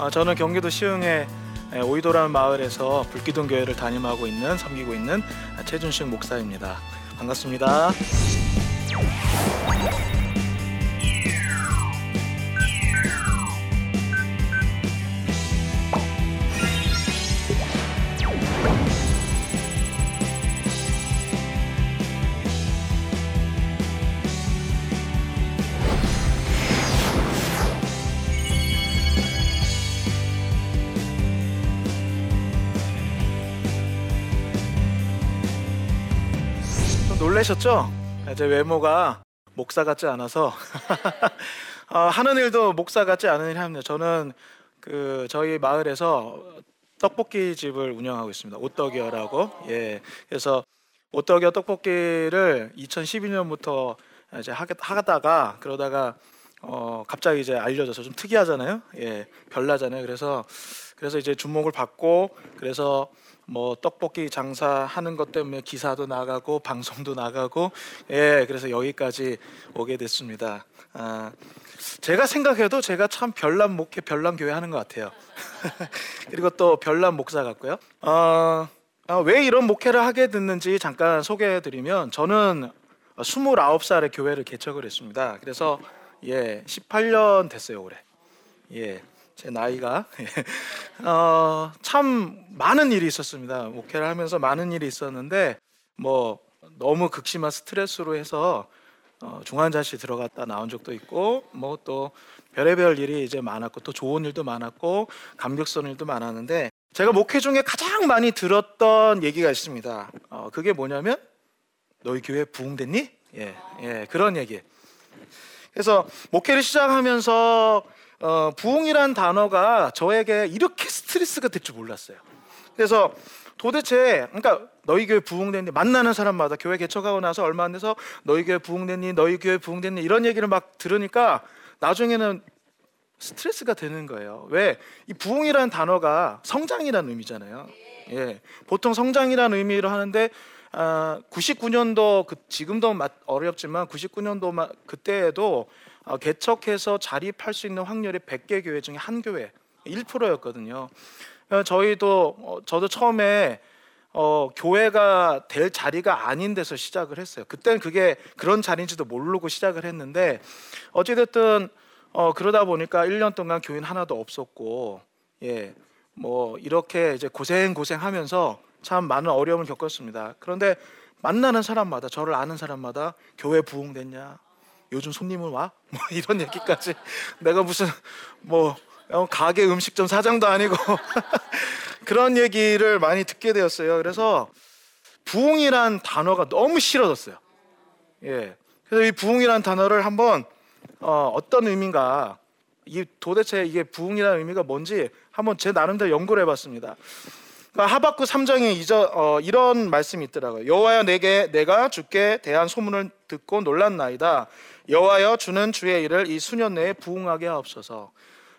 아, 저는 경기도 시흥의 오이도라는 마을에서 불기둥 교회를 담임하고 있는 섬기고 있는 최준식 목사입니다. 반갑습니다. 놀라셨죠? 제 외모가 목사 같지 않아서 어, 하는 일도 목사 같지 않은 일을 합니다. 저는 그 저희 마을에서 떡볶이 집을 운영하고 있습니다. 오떡이어라고. 예. 그래서 오떡이어 떡볶이를 2012년부터 이제 하겠, 하다가 그러다가 어 갑자기 이제 알려져서 좀 특이하잖아요. 예. 별나잖아요. 그래서 그래서 이제 주목을 받고 그래서 뭐 떡볶이 장사하는 것 때문에 기사도 나가고 방송도 나가고 예 그래서 여기까지 오게 됐습니다. 아, 제가 생각해도 제가 참 별난 목회 별난 교회 하는 것 같아요. 그리고 또 별난 목사 같고요. 어, 아, 왜 이런 목회를 하게 됐는지 잠깐 소개해드리면 저는 29살에 교회를 개척을 했습니다. 그래서 예 18년 됐어요 올해. 예. 제 나이가 어, 참 많은 일이 있었습니다. 목회를 하면서 많은 일이 있었는데 뭐 너무 극심한 스트레스로 해서 어, 중환자실 들어갔다 나온 적도 있고 뭐 또 별의별 일이 이제 많았고 또 좋은 일도 많았고 감격스러운 일도 많았는데 제가 목회 중에 가장 많이 들었던 얘기가 있습니다. 어, 그게 뭐냐면 너희 교회 부흥됐니? 예, 예 그런 얘기. 그래서 목회를 시작하면서 어, 부흥이란 단어가 저에게 이렇게 스트레스가 될 줄 몰랐어요. 그래서 도대체 그러니까 너희 교회 부흥됐니 만나는 사람마다 교회 개척하고 나서 얼마 안 돼서 너희 교회 부흥됐니 너희 교회 부흥됐니 이런 얘기를 막 들으니까 나중에는 스트레스가 되는 거예요. 왜? 이 부흥이라는 단어가 성장이라는 의미잖아요. 예. 보통 성장이라는 의미로 하는데 아, 99년도 그, 지금도 어렵지만 99년도 그때에도 어, 개척해서 자립할 수 있는 확률이 100개 교회 중에 한 교회 1%였거든요. 어, 저희도 어, 저도 처음에 어, 교회가 될 자리가 아닌 데서 시작을 했어요. 그때는 그게 그런 자리인지도 모르고 시작을 했는데 어찌됐든 어, 그러다 보니까 1년 동안 교인 하나도 없었고 예, 뭐 이렇게 이제 고생 고생하면서 참 많은 어려움을 겪었습니다. 그런데 만나는 사람마다 저를 아는 사람마다 교회 부흥됐냐? 요즘 손님은 와? 뭐 이런 얘기까지 내가 무슨 뭐 어, 가게 음식점 사장도 아니고 그런 얘기를 많이 듣게 되었어요. 그래서 부흥이란 단어가 너무 싫어졌어요. 예. 그래서 이 부흥이란 단어를 한번 어, 어떤 의미인가 이 도대체 이게 부흥이라는 의미가 뭔지 한번 제 나름대로 연구를 해봤습니다. 그러니까 하박국 3장에 이저, 어, 이런 말씀이 있더라고요. 여호와여 내게 내가 주께 대한 소문을 듣고 놀랐나이다. 여호와여 주는 주의 일을 이 수년 내에 부흥하게 하옵소서.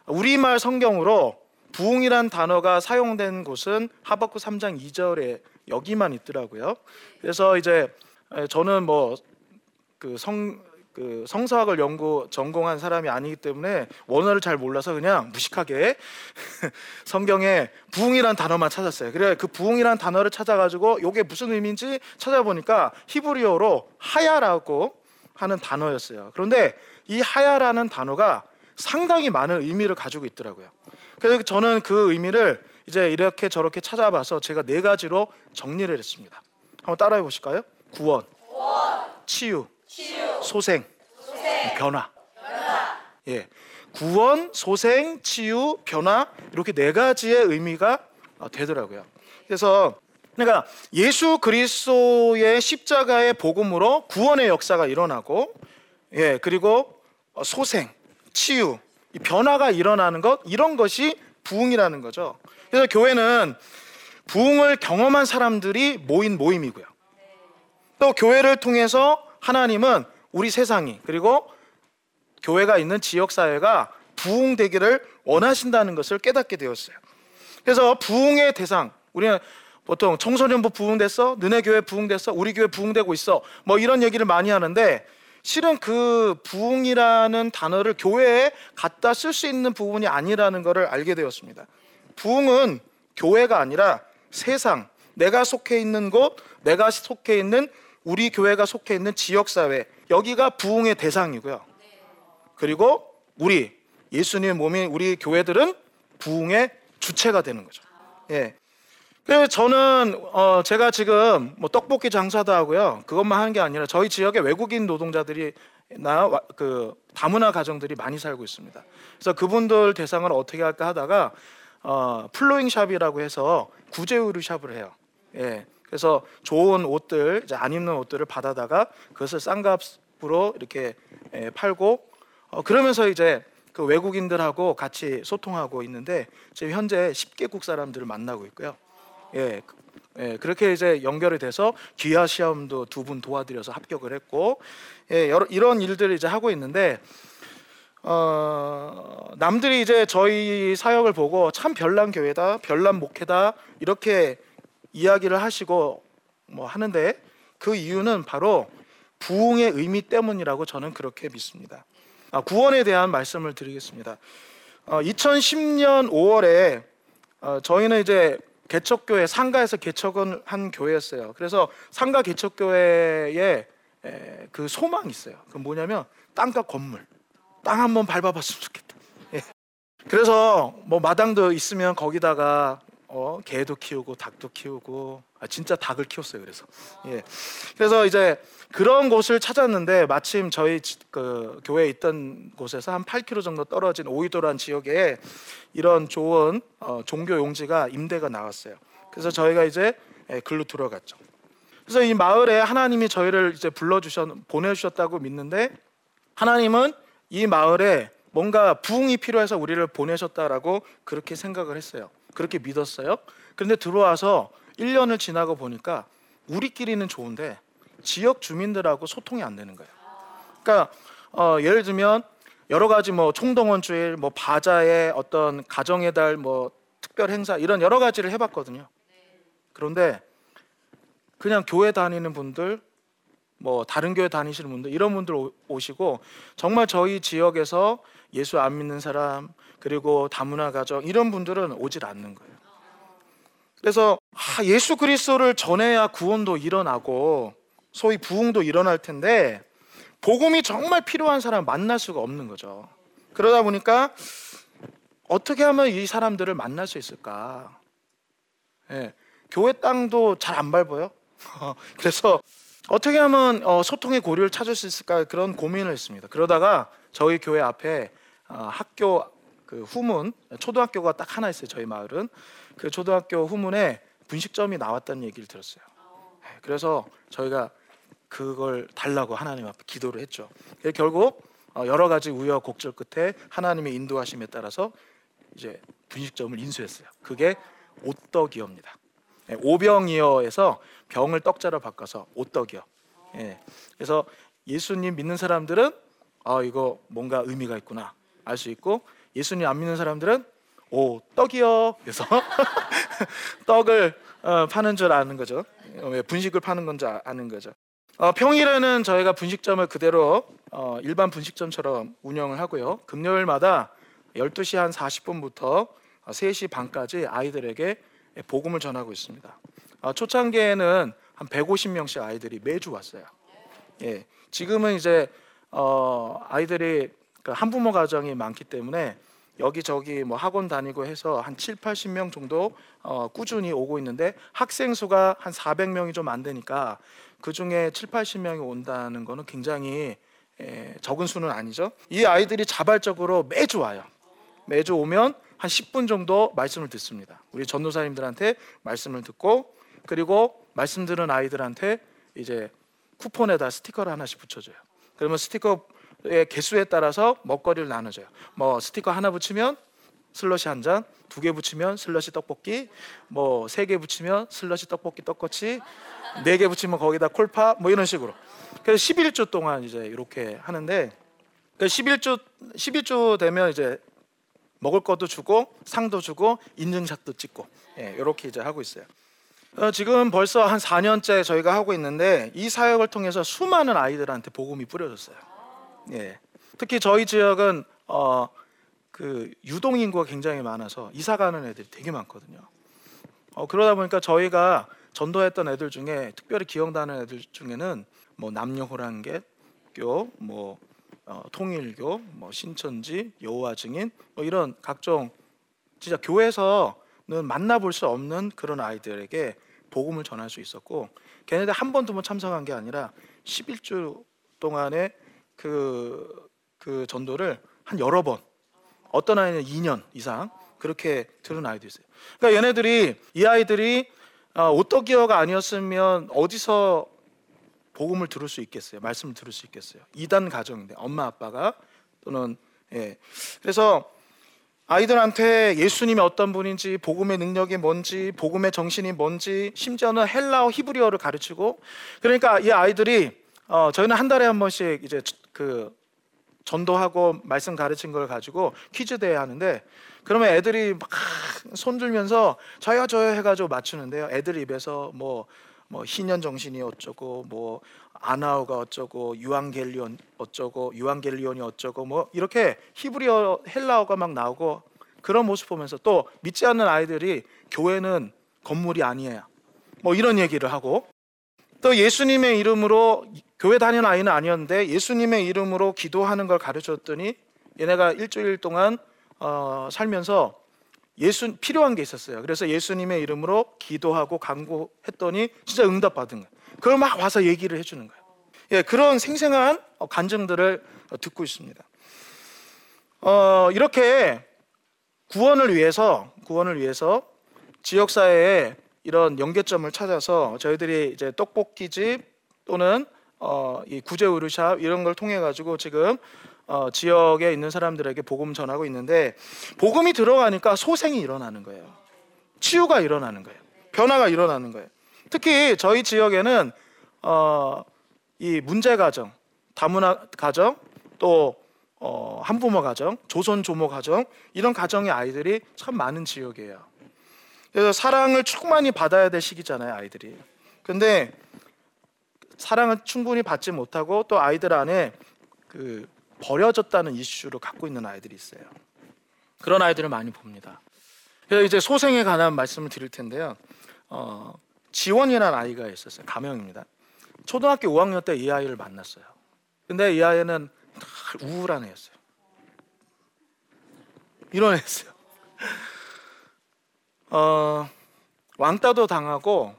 우리말 성경으로 부흥이란 단어가 사용된 곳은 하박국 3장 2절에 여기만 있더라고요. 그래서 이제 저는 뭐그성 그 성서학을 연구 전공한 사람이 아니기 때문에 원어를 잘 몰라서 그냥 무식하게 성경에 부흥이란 단어만 찾았어요. 그래 그 부흥이란 단어를 찾아가지고 이게 무슨 의미인지 찾아보니까 히브리어로 하야라고 하는 단어였어요. 그런데 이 하야라는 단어가 상당히 많은 의미를 가지고 있더라고요. 그래서 저는 그 의미를 이제 이렇게 저렇게 찾아봐서 제가 네 가지로 정리를 했습니다. 한번 따라해 보실까요? 구원, 구원. 치유, 치유. 소생, 소생. 변화. 변화. 예. 구원, 소생, 치유, 변화 이렇게 네 가지의 의미가 어, 되더라고요. 그래서 그러니까 예수 그리스도의 십자가의 복음으로 구원의 역사가 일어나고 예, 그리고 어, 소생, 치유, 변화가 일어나는 것 이런 것이 부흥이라는 거죠. 그래서 교회는 부흥을 경험한 사람들이 모인 모임이고요. 또 교회를 통해서 하나님은 우리 세상이 그리고 교회가 있는 지역 사회가 부흥 되기를 원하신다는 것을 깨닫게 되었어요. 그래서 부흥의 대상 우리는 보통 청소년부 부흥됐어, 너네 교회 부흥됐어, 우리 교회 부흥되고 있어, 뭐 이런 얘기를 많이 하는데 실은 그 부흥이라는 단어를 교회에 갖다 쓸 수 있는 부분이 아니라는 것을 알게 되었습니다. 부흥은 교회가 아니라 세상, 내가 속해 있는 곳, 내가 속해 있는 우리 교회가 속해 있는 지역 사회, 여기가 부흥의 대상이고요. 그리고 우리 예수님 몸인 우리 교회들은 부흥의 주체가 되는 거죠. 예. 그래서 저는 어 제가 지금 뭐 떡볶이 장사도 하고요. 그것만 하는 게 아니라 저희 지역에 외국인 노동자들이 나그 다문화 가정들이 많이 살고 있습니다. 그래서 그분들 대상을 어떻게 할까 하다가 어 플로잉 샵이라고 해서 구제 의류 샵을 해요. 예. 그래서 좋은 옷들 이제 안 입는 옷들을 받아다가 그것을 싼 값으로 이렇게 예, 팔고 어 그러면서 이제 그 외국인들하고 같이 소통하고 있는데 지금 현재 10개국 사람들을 만나고 있고요. 예, 예, 그렇게 이제 연결이 돼서 기하 시험도 두 분 도와드려서 합격을 했고, 예, 여러, 이런 일들을 이제 하고 있는데, 어, 남들이 이제 저희 사역을 보고 참 별난 교회다, 별난 목회다 이렇게 이야기를 하시고 뭐 하는데 그 이유는 바로 부흥의 의미 때문이라고 저는 그렇게 믿습니다. 아, 구원에 대한 말씀을 드리겠습니다. 어, 2010년 5월에 어, 저희는 이제 개척교회 상가에서 개척을 한 교회였어요. 그래서 상가 개척교회에 에, 그 소망이 있어요. 그 뭐냐면 땅과 건물, 땅 한번 밟아봤으면 좋겠다. 예. 그래서 뭐 마당도 있으면 거기다가 어, 개도 키우고 닭도 키우고 아, 진짜 닭을 키웠어요. 그래서 예. 그래서 이제 그런 곳을 찾았는데 마침 저희 그 교회에 있던 곳에서 한 8km 정도 떨어진 오이도란 지역에 이런 좋은 어, 종교 용지가 임대가 나왔어요. 그래서 저희가 이제 예, 글로 들어갔죠. 그래서 이 마을에 하나님이 저희를 이제 불러주셨 보내주셨다고 믿는데 하나님은 이 마을에 뭔가 부흥이 필요해서 우리를 보내셨다라고 그렇게 생각을 했어요. 그렇게 믿었어요. 그런데 들어와서 1년을 지나고 보니까 우리끼리는 좋은데 지역 주민들하고 소통이 안 되는 거예요. 그러니까 어, 예를 들면 여러 가지 뭐 총동원 주일, 뭐 바자의 어떤 가정의 달, 뭐 특별 행사 이런 여러 가지를 해봤거든요. 그런데 그냥 교회 다니는 분들, 뭐 다른 교회 다니시는 분들 이런 분들 오시고 정말 저희 지역에서 예수 안 믿는 사람 그리고 다문화 가정 이런 분들은 오질 않는 거예요. 그래서 아, 예수 그리스도를 전해야 구원도 일어나고 소위 부흥도 일어날 텐데 복음이 정말 필요한 사람 만날 수가 없는 거죠. 그러다 보니까 어떻게 하면 이 사람들을 만날 수 있을까? 예, 교회 땅도 잘 안 밟아요. 그래서 어떻게 하면 어, 소통의 고리를 찾을 수 있을까 그런 고민을 했습니다. 그러다가 저희 교회 앞에 어, 학교 그 후문 초등학교가 딱 하나 있어요. 저희 마을은 그 초등학교 후문에 분식점이 나왔다는 얘기를 들었어요. 네, 그래서 저희가 그걸 달라고 하나님 앞에 기도를 했죠. 결국 어, 여러 가지 우여곡절 끝에 하나님의 인도하심에 따라서 이제 분식점을 인수했어요. 그게 오떡이어입니다. 네, 오병이어에서 병을 떡자로 바꿔서 오떡이어. 예. 그래서 예수님 믿는 사람들은 아 이거 뭔가 의미가 있구나 알 수 있고 예수님 안 믿는 사람들은 오 떡이요. 그래서 떡을 어, 파는 줄 아는 거죠. 분식을 파는 건지 아는 거죠. 어, 평일에는 저희가 분식점을 그대로 어, 일반 분식점처럼 운영을 하고요. 금요일마다 12시 한 40분부터 3시 반까지 아이들에게 복음을 전하고 있습니다. 어, 초창기에는 한 150명씩 아이들이 매주 왔어요. 예, 지금은 이제 어, 아이들이 그 한부모 가정이 많기 때문에 여기저기 뭐 학원 다니고 해서 한 7, 80명 정도 어, 꾸준히 오고 있는데 학생 수가 한 400명이 좀 안 되니까 그 중에 7, 80명이 온다는 거는 굉장히 에, 적은 수는 아니죠. 이 아이들이 자발적으로 매주 와요. 매주 오면 한 10분 정도 말씀을 듣습니다. 우리 전도사님들한테 말씀을 듣고 그리고 말씀 들은 아이들한테 이제 쿠폰에다 스티커를 하나씩 붙여줘요. 그러면 스티커 의 개수에 따라서 먹거리를 나눠줘요. 뭐 스티커 하나 붙이면 슬러시 한 잔, 두 개 붙이면 슬러시 떡볶이, 뭐 세 개 붙이면 슬러시 떡볶이 떡꼬치, 네 개 붙이면 거기다 콜파 뭐 이런 식으로. 그래서 11주 동안 이제 이렇게 하는데 그 11주 11주 되면 이제 먹을 것도 주고 상도 주고 인증샷도 찍고 예, 이렇게 이제 하고 있어요. 어, 지금 벌써 한 4년째 저희가 하고 있는데 이 사역을 통해서 수많은 아이들한테 복음이 뿌려졌어요. 예. 특히 저희 지역은 어, 그 유동 인구가 굉장히 많아서 이사 가는 애들이 되게 많거든요. 어, 그러다 보니까 저희가 전도했던 애들 중에 특별히 기억나는 애들 중에는 뭐 남녀 호랑객교, 뭐 어, 통일교, 뭐 신천지, 여호와 증인 뭐 이런 각종 진짜 교회에서는 만나볼 수 없는 그런 아이들에게 복음을 전할 수 있었고 걔네들 한 번 두 번 참석한 게 아니라 11주 동안의 그, 그 전도를 한 여러 번 어떤 아이는 2년 이상 그렇게 들은 아이도 있어요. 그러니까 얘네들이 이 아이들이 어, 오토기어가 아니었으면 어디서 복음을 들을 수 있겠어요? 말씀을 들을 수 있겠어요? 이단 가정인데 엄마 아빠가 또는 예. 그래서 아이들한테 예수님이 어떤 분인지 복음의 능력이 뭔지 복음의 정신이 뭔지 심지어는 헬라어 히브리어를 가르치고 그러니까 이 아이들이 어, 저희는 한 달에 한 번씩 이제 그 전도하고 말씀 가르친 걸 가지고 퀴즈 대회 하는데 그러면 애들이 막 손들면서 저요 저요 해가지고 맞추는데요. 애들 입에서 뭐, 뭐 희년 정신이 어쩌고 뭐 아나우가 어쩌고 유앙겔리온 어쩌고 유앙겔리온이 어쩌고 뭐 이렇게 히브리어 헬라어가 막 나오고 그런 모습 보면서 또 믿지 않는 아이들이 교회는 건물이 아니에요. 뭐 이런 얘기를 하고 또 예수님의 이름으로 교회 다니는 아이는 아니었는데 예수님의 이름으로 기도하는 걸 가르쳤더니 얘네가 일주일 동안 어, 살면서 예수 필요한 게 있었어요. 그래서 예수님의 이름으로 기도하고 간구했더니 진짜 응답 받은 거예요. 그걸 막 와서 얘기를 해주는 거예요. 예, 그런 생생한 간증들을 듣고 있습니다. 어, 이렇게 구원을 위해서 구원을 위해서 지역 사회에 이런 연계점을 찾아서 저희들이 이제 떡볶이집 또는 어, 이 구제 의류샵 이런 걸 통해 가지고 지금 어, 지역에 있는 사람들에게 복음 전하고 있는데 복음이 들어가니까 소생이 일어나는 거예요. 치유가 일어나는 거예요. 변화가 일어나는 거예요. 특히 저희 지역에는 어, 이 문제 가정, 다문화 가정, 또 어, 한부모 가정, 조선 조모 가정 이런 가정의 아이들이 참 많은 지역이에요. 그래서 사랑을 충만히 받아야 될 시기잖아요, 아이들이. 근데 사랑을 충분히 받지 못하고 또 아이들 안에 그 버려졌다는 이슈를 갖고 있는 아이들이 있어요. 그런 아이들을 많이 봅니다. 그래서 이제 소생에 관한 말씀을 드릴 텐데요. 어, 지원이라는 아이가 있었어요. 가명입니다. 초등학교 5학년 때 이 아이를 만났어요. 근데 이 아이는 우울한 애였어요. 이런 애였어요. 어, 왕따도 당하고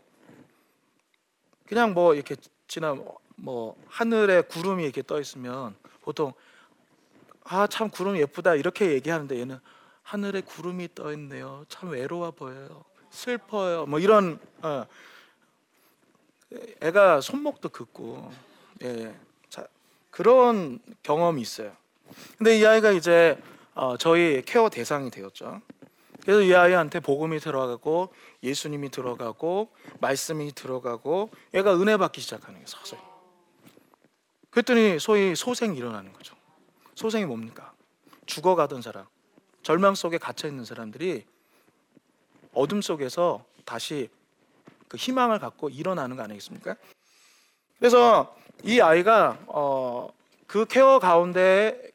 그냥 뭐 이렇게 지나 뭐 하늘에 구름이 이렇게 떠 있으면 보통 아 참 구름 예쁘다 이렇게 얘기하는데 얘는 하늘에 구름이 떠 있네요. 참 외로워 보여요. 슬퍼요. 뭐 이런 어. 애가 손목도 긋고 예. 자, 그런 경험이 있어요. 근데 이 아이가 이제 어, 저희 케어 대상이 되었죠. 그래서 이 아이한테 복음이 들어가고 예수님이 들어가고 말씀이 들어가고 얘가 은혜 받기 시작하는 게 서서히. 그랬더니 소위 소생이 일어나는 거죠. 소생이 뭡니까? 죽어가던 사람, 절망 속에 갇혀 있는 사람들이 어둠 속에서 다시 그 희망을 갖고 일어나는 거 아니겠습니까? 그래서 이 아이가 어, 그 케어 가운데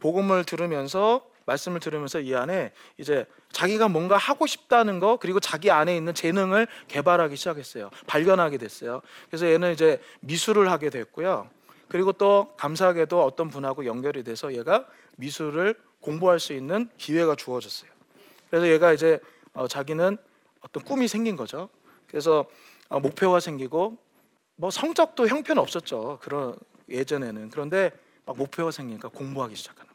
복음을 들으면서 말씀을 들으면서 이 안에 이제 자기가 뭔가 하고 싶다는 거 그리고 자기 안에 있는 재능을 개발하기 시작했어요. 발견하게 됐어요. 그래서 얘는 이제 미술을 하게 됐고요. 그리고 또 감사하게도 어떤 분하고 연결이 돼서 얘가 미술을 공부할 수 있는 기회가 주어졌어요. 그래서 얘가 이제 어, 자기는 어떤 꿈이 생긴 거죠. 그래서 어, 목표가 생기고 뭐 성적도 형편 없었죠. 그런 예전에는 그런데 막 목표가 생기니까 공부하기 시작하는.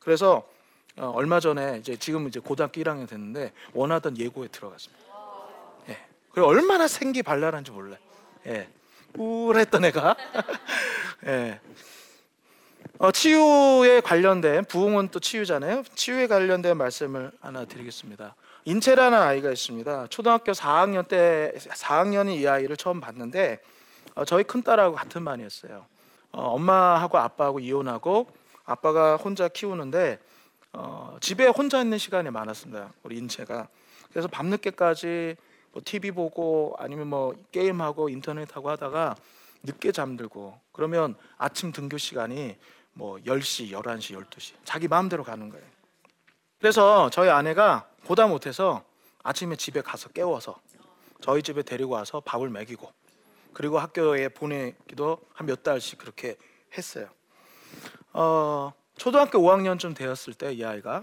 그래서 어, 얼마 전에 이제 지금 이제 고등학교 1학년 됐는데 원하던 예고에 들어갔습니다. 예. 그리고 얼마나 생기 발랄한지 몰라요. 예. 우울했던 애가. 예. 어, 치유에 관련된 부흥은 또 치유잖아요. 치유에 관련된 말씀을 하나 드리겠습니다. 인체라는 아이가 있습니다. 초등학교 4학년 때 4학년이 이 아이를 처음 봤는데 어, 저희 큰 딸하고 같은 반이었어요. 어, 엄마하고 아빠하고 이혼하고 아빠가 혼자 키우는데 어, 집에 혼자 있는 시간이 많았습니다. 우리 인체가. 그래서 밤늦게까지 뭐 TV 보고 아니면 뭐 게임하고 인터넷하고 하다가 늦게 잠들고 그러면 아침 등교 시간이 뭐 10시, 11시, 12시 자기 마음대로 가는 거예요. 그래서 저희 아내가 보다 못해서 아침에 집에 가서 깨워서 저희 집에 데리고 와서 밥을 먹이고 그리고 학교에 보내기도 한 몇 달씩 그렇게 했어요. 어, 초등학교 5학년쯤 되었을 때 이 아이가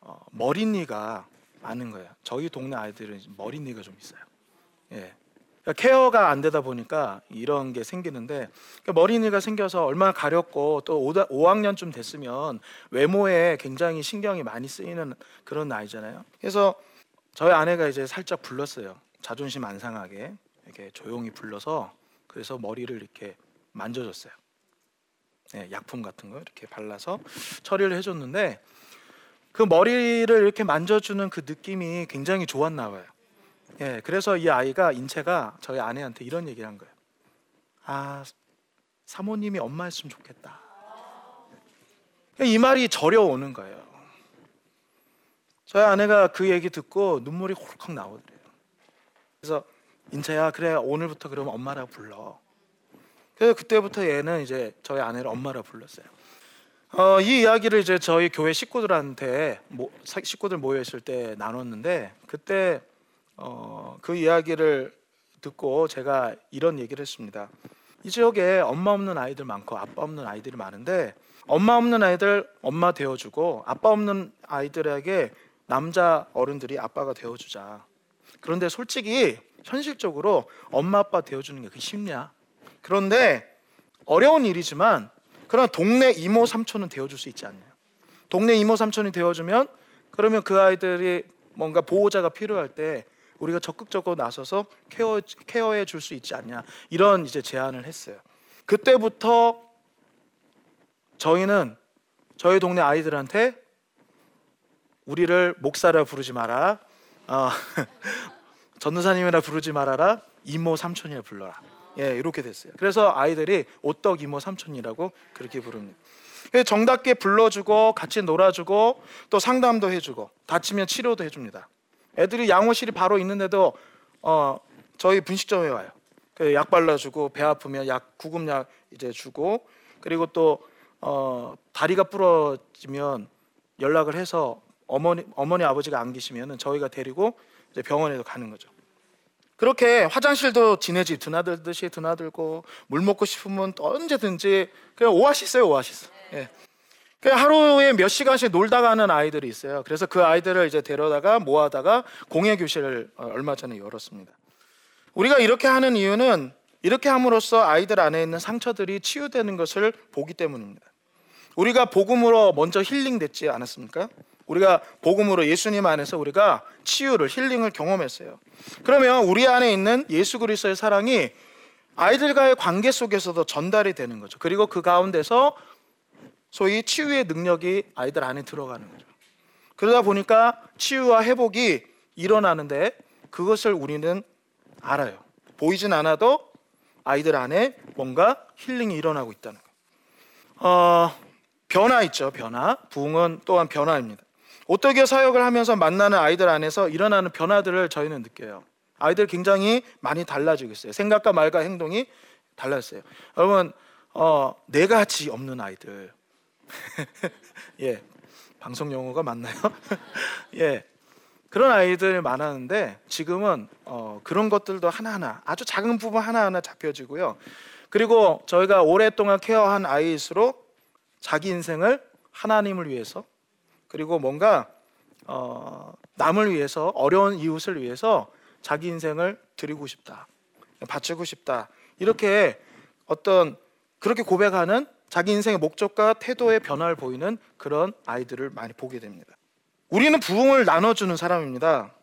어, 머리니가 많은 거예요. 저희 동네 아이들은 머리니가 좀 있어요. 예. 그러니까 케어가 안 되다 보니까 이런 게 생기는데 그러니까 머리니가 생겨서 얼마나 가렵고 또 5학년쯤 됐으면 외모에 굉장히 신경이 많이 쓰이는 그런 나이잖아요. 그래서 저희 아내가 이제 살짝 불렀어요. 자존심 안 상하게 이렇게 조용히 불러서 그래서 머리를 이렇게 만져줬어요. 네, 약품 같은 거 이렇게 발라서 처리를 해줬는데 그 머리를 이렇게 만져주는 그 느낌이 굉장히 좋았나 봐요. 예, 그래서 이 아이가 인체가 저희 아내한테 이런 얘기를 한 거예요. 아, 사모님이 엄마였으면 좋겠다. 이 말이 저려오는 거예요. 저희 아내가 그 얘기 듣고 눈물이 홀컥 나오더래요. 그래서 인체야, 그래 오늘부터 그러면 엄마라고 불러. 그래서 그때부터 얘는 이제 저희 아내를 엄마라 불렀어요. 어, 이 이야기를 이제 저희 교회 식구들한테 모, 식구들 모여 있을 때 나눴는데 그때 어, 그 이야기를 듣고 제가 이런 얘기를 했습니다. 이 지역에 엄마 없는 아이들 많고 아빠 없는 아이들이 많은데 엄마 없는 아이들 엄마 되어주고 아빠 없는 아이들에게 남자 어른들이 아빠가 되어주자. 그런데 솔직히 현실적으로 엄마 아빠 되어주는 게 그게 쉽냐? 그런데 어려운 일이지만 그러나 동네 이모 삼촌은 되어줄 수 있지 않나요? 동네 이모 삼촌이 되어주면 그러면 그 아이들이 뭔가 보호자가 필요할 때 우리가 적극적으로 나서서 케어 케어해 줄 수 있지 않냐 이런 이제 제안을 했어요. 그때부터 저희는 저희 동네 아이들한테 우리를 목사라 부르지 마라, 어, 전도사님이라 부르지 말아라, 이모 삼촌이라 불러라. 예, 이렇게 됐어요. 그래서 아이들이 오떡 이모 삼촌이라고 그렇게 부릅니다. 정답게 불러주고 같이 놀아주고 또 상담도 해주고 다치면 치료도 해줍니다. 애들이 양호실이 바로 있는데도 어, 저희 분식점에 와요. 약 발라주고 배 아프면 약 구급약 이제 주고 그리고 또 어, 다리가 부러지면 연락을 해서 어머니 어머니 아버지가 안 계시면은 저희가 데리고 이제 병원에도 가는 거죠. 그렇게 화장실도 지네집 드나들듯이 드나들고 물 먹고 싶으면 언제든지 그냥 오아시스예요 오아시스. 예. 그냥 하루에 몇 시간씩 놀다 가는 아이들이 있어요. 그래서 그 아이들을 이제 데려다가 모아다가 공예 교실을 어, 얼마 전에 열었습니다. 우리가 이렇게 하는 이유는 이렇게 함으로써 아이들 안에 있는 상처들이 치유되는 것을 보기 때문입니다. 우리가 복음으로 먼저 힐링됐지 않았습니까? 우리가 복음으로 예수님 안에서 우리가 치유를 힐링을 경험했어요. 그러면 우리 안에 있는 예수 그리스도의 사랑이 아이들과의 관계 속에서도 전달이 되는 거죠. 그리고 그 가운데서 소위 치유의 능력이 아이들 안에 들어가는 거죠. 그러다 보니까 치유와 회복이 일어나는데 그것을 우리는 알아요. 보이진 않아도 아이들 안에 뭔가 힐링이 일어나고 있다는 거. 어, 변화 있죠. 변화. 부흥은 또한 변화입니다. 오토교 사역을 하면서 만나는 아이들 안에서 일어나는 변화들을 저희는 느껴요. 아이들 굉장히 많이 달라지고 있어요. 생각과 말과 행동이 달랐어요. 여러분, 어, 네 가지 없는 아이들. 예, 방송 용어가 맞나요? 예, 그런 아이들 많았는데 지금은 어, 그런 것들도 하나하나 아주 작은 부분 하나하나 잡혀지고요. 그리고 저희가 오랫동안 케어한 아이일수록 자기 인생을 하나님을 위해서 그리고 뭔가 어, 남을 위해서 어려운 이웃을 위해서 자기 인생을 드리고 싶다, 바치고 싶다 이렇게 어떤 그렇게 고백하는 자기 인생의 목적과 태도의 변화를 보이는 그런 아이들을 많이 보게 됩니다. 우리는 부흥을 나눠주는 사람입니다.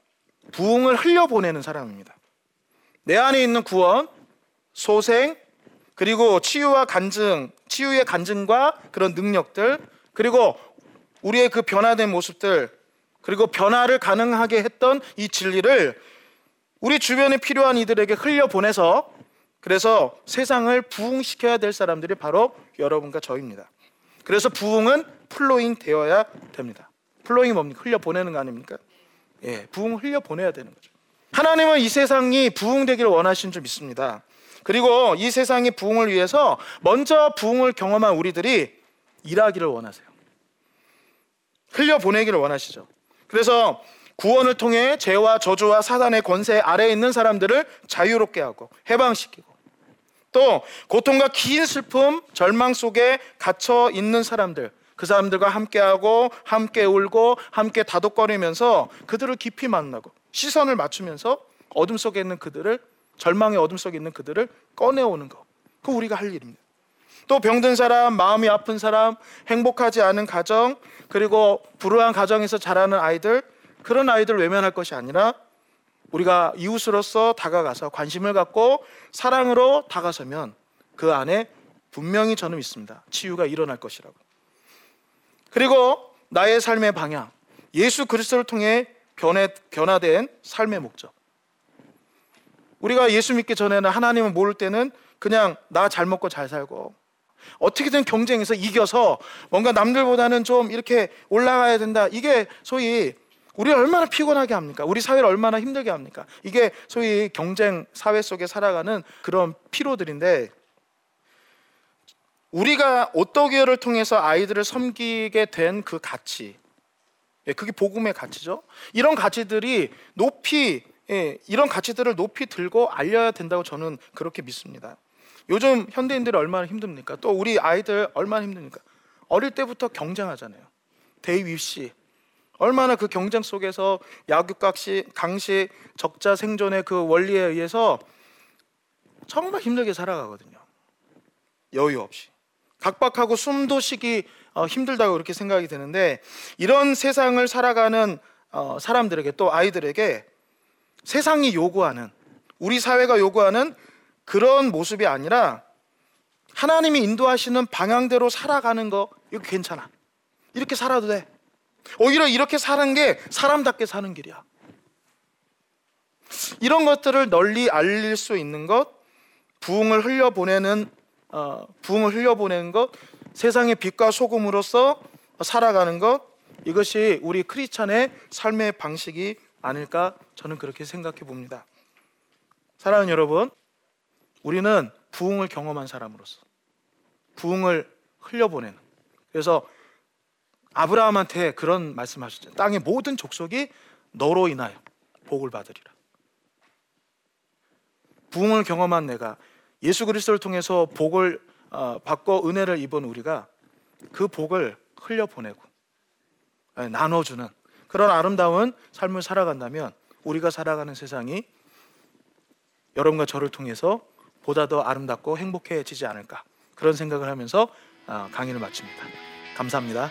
부흥을 흘려보내는 사람입니다. 내 안에 있는 구원, 소생, 그리고 치유와 간증, 치유의 간증과 그런 능력들, 그리고 우리의 그 변화된 모습들 그리고 변화를 가능하게 했던 이 진리를 우리 주변에 필요한 이들에게 흘려보내서 그래서 세상을 부흥시켜야 될 사람들이 바로 여러분과 저입니다. 그래서 부흥은 flowing 되어야 됩니다. flowing이 뭡니까? 흘려보내는 거 아닙니까? 예, 부흥을 흘려보내야 되는 거죠. 하나님은 이 세상이 부흥되기를 원하시는 줄 믿습니다. 그리고 이 세상의 부흥을 위해서 먼저 부흥을 경험한 우리들이 일하기를 원하세요. 흘려 보내기를 원하시죠. 그래서 구원을 통해 죄와 저주와 사단의 권세 아래에 있는 사람들을 자유롭게 하고 해방시키고 또 고통과 긴 슬픔, 절망 속에 갇혀 있는 사람들 그 사람들과 함께하고 함께 울고 함께 다독거리면서 그들을 깊이 만나고 시선을 맞추면서 어둠 속에 있는 그들을 절망의 어둠 속에 있는 그들을 꺼내오는 것. 그 우리가 할 일입니다. 또 병든 사람, 마음이 아픈 사람, 행복하지 않은 가정, 그리고 불우한 가정에서 자라는 아이들, 그런 아이들 외면할 것이 아니라 우리가 이웃으로서 다가가서 관심을 갖고 사랑으로 다가서면 그 안에 분명히 저는 믿습니다. 치유가 일어날 것이라고. 그리고 나의 삶의 방향, 예수 그리스도를 통해 변해, 변화된 삶의 목적. 우리가 예수 믿기 전에는 하나님을 모를 때는 그냥 나 잘 먹고 잘 살고 어떻게든 경쟁에서 이겨서 뭔가 남들보다는 좀 이렇게 올라가야 된다. 이게 소위 우리를 얼마나 피곤하게 합니까? 우리 사회를 얼마나 힘들게 합니까? 이게 소위 경쟁 사회 속에 살아가는 그런 피로들인데 우리가 오토기어를 통해서 아이들을 섬기게 된 그 가치, 예, 그게 복음의 가치죠. 이런 가치들이 높이 예, 이런 가치들을 높이 들고 알려야 된다고 저는 그렇게 믿습니다. 요즘 현대인들이 얼마나 힘듭니까? 또 우리 아이들 얼마나 힘듭니까? 어릴 때부터 경쟁하잖아요. 대입시 얼마나 그 경쟁 속에서 약육각시 강식 적자 생존의 그 원리에 의해서 정말 힘들게 살아가거든요. 여유 없이 각박하고 숨도 쉬기 어, 힘들다고 그렇게 생각이 되는데 이런 세상을 살아가는 어, 사람들에게 또 아이들에게 세상이 요구하는 우리 사회가 요구하는 그런 모습이 아니라 하나님이 인도하시는 방향대로 살아가는 거 이거 괜찮아. 이렇게 살아도 돼. 오히려 이렇게 사는 게 사람답게 사는 길이야. 이런 것들을 널리 알릴 수 있는 것, 부흥을 흘려보내는 어, 부흥을 흘려보내는 것, 세상의 빛과 소금으로서 살아가는 것, 이것이 우리 크리스찬의 삶의 방식이 아닐까 저는 그렇게 생각해 봅니다. 사랑하는 여러분, 우리는 부흥을 경험한 사람으로서 부흥을 흘려보내는 그래서 아브라함한테 그런 말씀하셨죠. 땅의 모든 족속이 너로 인하여 복을 받으리라. 부흥을 경험한 내가 예수 그리스도를 통해서 복을 어, 받고 은혜를 입은 우리가 그 복을 흘려 보내고 나눠주는 그런 아름다운 삶을 살아간다면 우리가 살아가는 세상이 여러분과 저를 통해서 보다 더 아름답고 행복해지지 않을까 그런 생각을 하면서 어, 강의를 마칩니다. 감사합니다.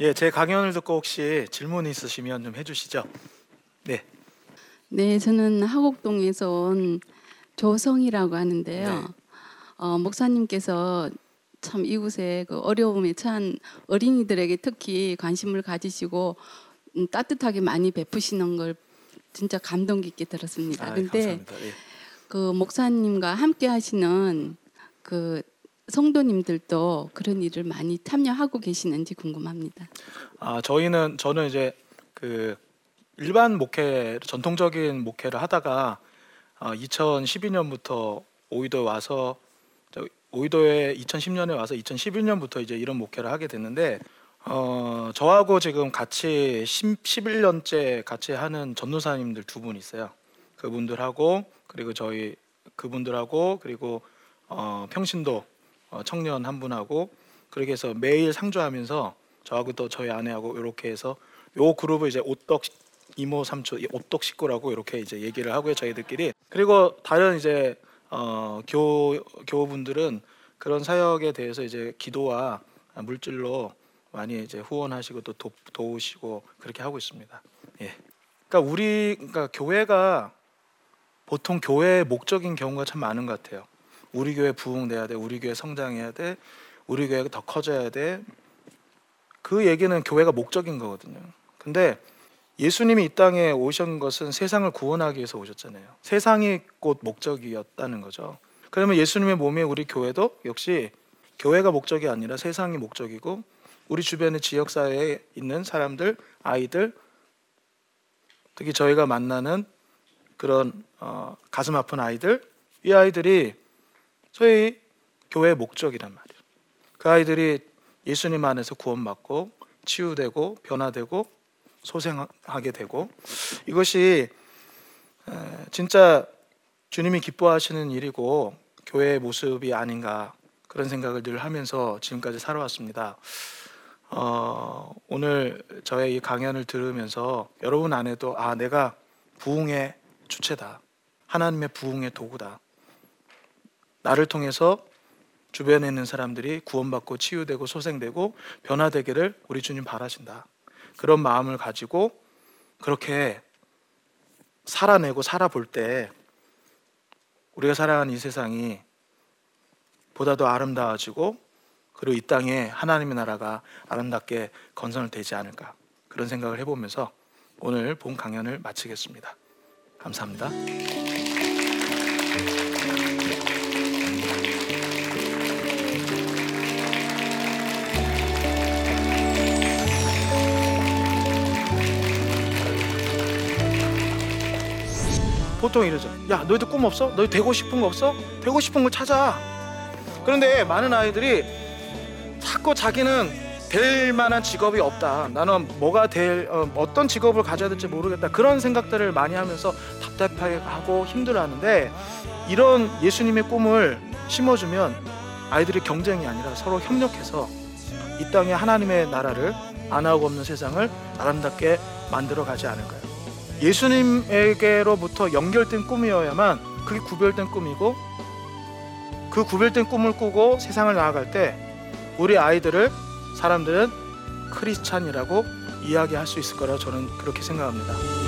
예, 제 강연을 듣고 혹시 질문 있으시면 좀 해주시죠. 네. 네, 저는 하곡동에서 온 조성이라고 하는데요. 네. 어, 목사님께서 참 이곳에 그 어려움에 처한 어린이들에게 특히 관심을 가지시고 음, 따뜻하게 많이 베푸시는 걸 진짜 감동 깊게 들었습니다. 아, 근데. 예. 그 목사님과 함께 하시는 그 성도님들도 그런 일을 많이 참여하고 계시는지 궁금합니다. 아 저희는 저는 이제 그 일반 목회 전통적인 목회를 하다가 어, 2012년부터 오이도 와서 저 오이도에 2010년에 와서 2011년부터 이제 이런 목회를 하게 됐는데 어, 저하고 지금 같이 10, 11년째 같이 하는 전도사님들 두 분 있어요. 그분들하고 그리고 저희 그분들하고 그리고 어, 평신도 어, 청년 한 분하고 그렇게 해서 매일 상주하면서 저하고 또 저희 아내하고 이렇게 해서 요 그룹을 이제 오떡 이모 삼촌 이 오똑 식구라고 이렇게 이제 얘기를 하고요 저희들끼리 그리고 다른 이제 어, 교 교우분들은 그런 사역에 대해서 이제 기도와 물질로 많이 이제 후원하시고 또 도, 도우시고 그렇게 하고 있습니다. 예. 그러니까 우리 그러니까 교회가 보통 교회의 목적인 경우가 참 많은 것 같아요. 우리 교회 부흥돼야 돼, 우리 교회 성장해야 돼, 우리 교회가 더 커져야 돼. 그 얘기는 교회가 목적인 거거든요. 근데 예수님이 이 땅에 오신 것은 세상을 구원하기 위해서 오셨잖아요. 세상이 곧 목적이었다는 거죠. 그러면 예수님의 몸이 우리 교회도 역시 교회가 목적이 아니라 세상이 목적이고 우리 주변의 지역 사회에 있는 사람들, 아이들, 특히 저희가 만나는 그런 어, 가슴 아픈 아이들, 이 아이들이 소위 교회의 목적이란 말이에요. 그 아이들이 예수님 안에서 구원받고 치유되고 변화되고 소생하게 되고 이것이 에, 진짜 주님이 기뻐하시는 일이고 교회의 모습이 아닌가 그런 생각을 늘 하면서 지금까지 살아왔습니다. 어, 오늘 저의 이 강연을 들으면서 여러분 안에도 아 내가 부흥의 주체다. 하나님의 부흥의 도구다. 나를 통해서 주변에 있는 사람들이 구원받고 치유되고 소생되고 변화되기를 우리 주님 바라신다. 그런 마음을 가지고 그렇게 살아내고 살아볼 때 우리가 살아가는 이 세상이 보다 더 아름다워지고 그리고 이 땅에 하나님의 나라가 아름답게 건설되지 되지 않을까 그런 생각을 해보면서 오늘 본 강연을 마치겠습니다. 감사합니다. 보통 이러죠. 야, 너희들 꿈 없어? 너희 되고 싶은 거 없어? 되고 싶은 거 찾아. 그런데 많은 아이들이 자꾸 자기는 될 만한 직업이 없다. 나는 뭐가 될 어, 어떤 직업을 가져야 될지 모르겠다. 그런 생각들을 많이 하면서 답답해하고 힘들어하는데 이런 예수님의 꿈을 심어주면 아이들이 경쟁이 아니라 서로 협력해서 이 땅에 하나님의 나라를 안 하고 없는 세상을 아름답게 만들어 가지 않을까요? 예수님에게로부터 연결된 꿈이어야만 그게 구별된 꿈이고 그 구별된 꿈을 꾸고 세상을 나아갈 때 우리 아이들을 사람들은 크리스찬이라고 이야기할 수 있을 거라고 저는 그렇게 생각합니다.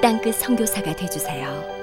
땅끝 선교사가 되주세요.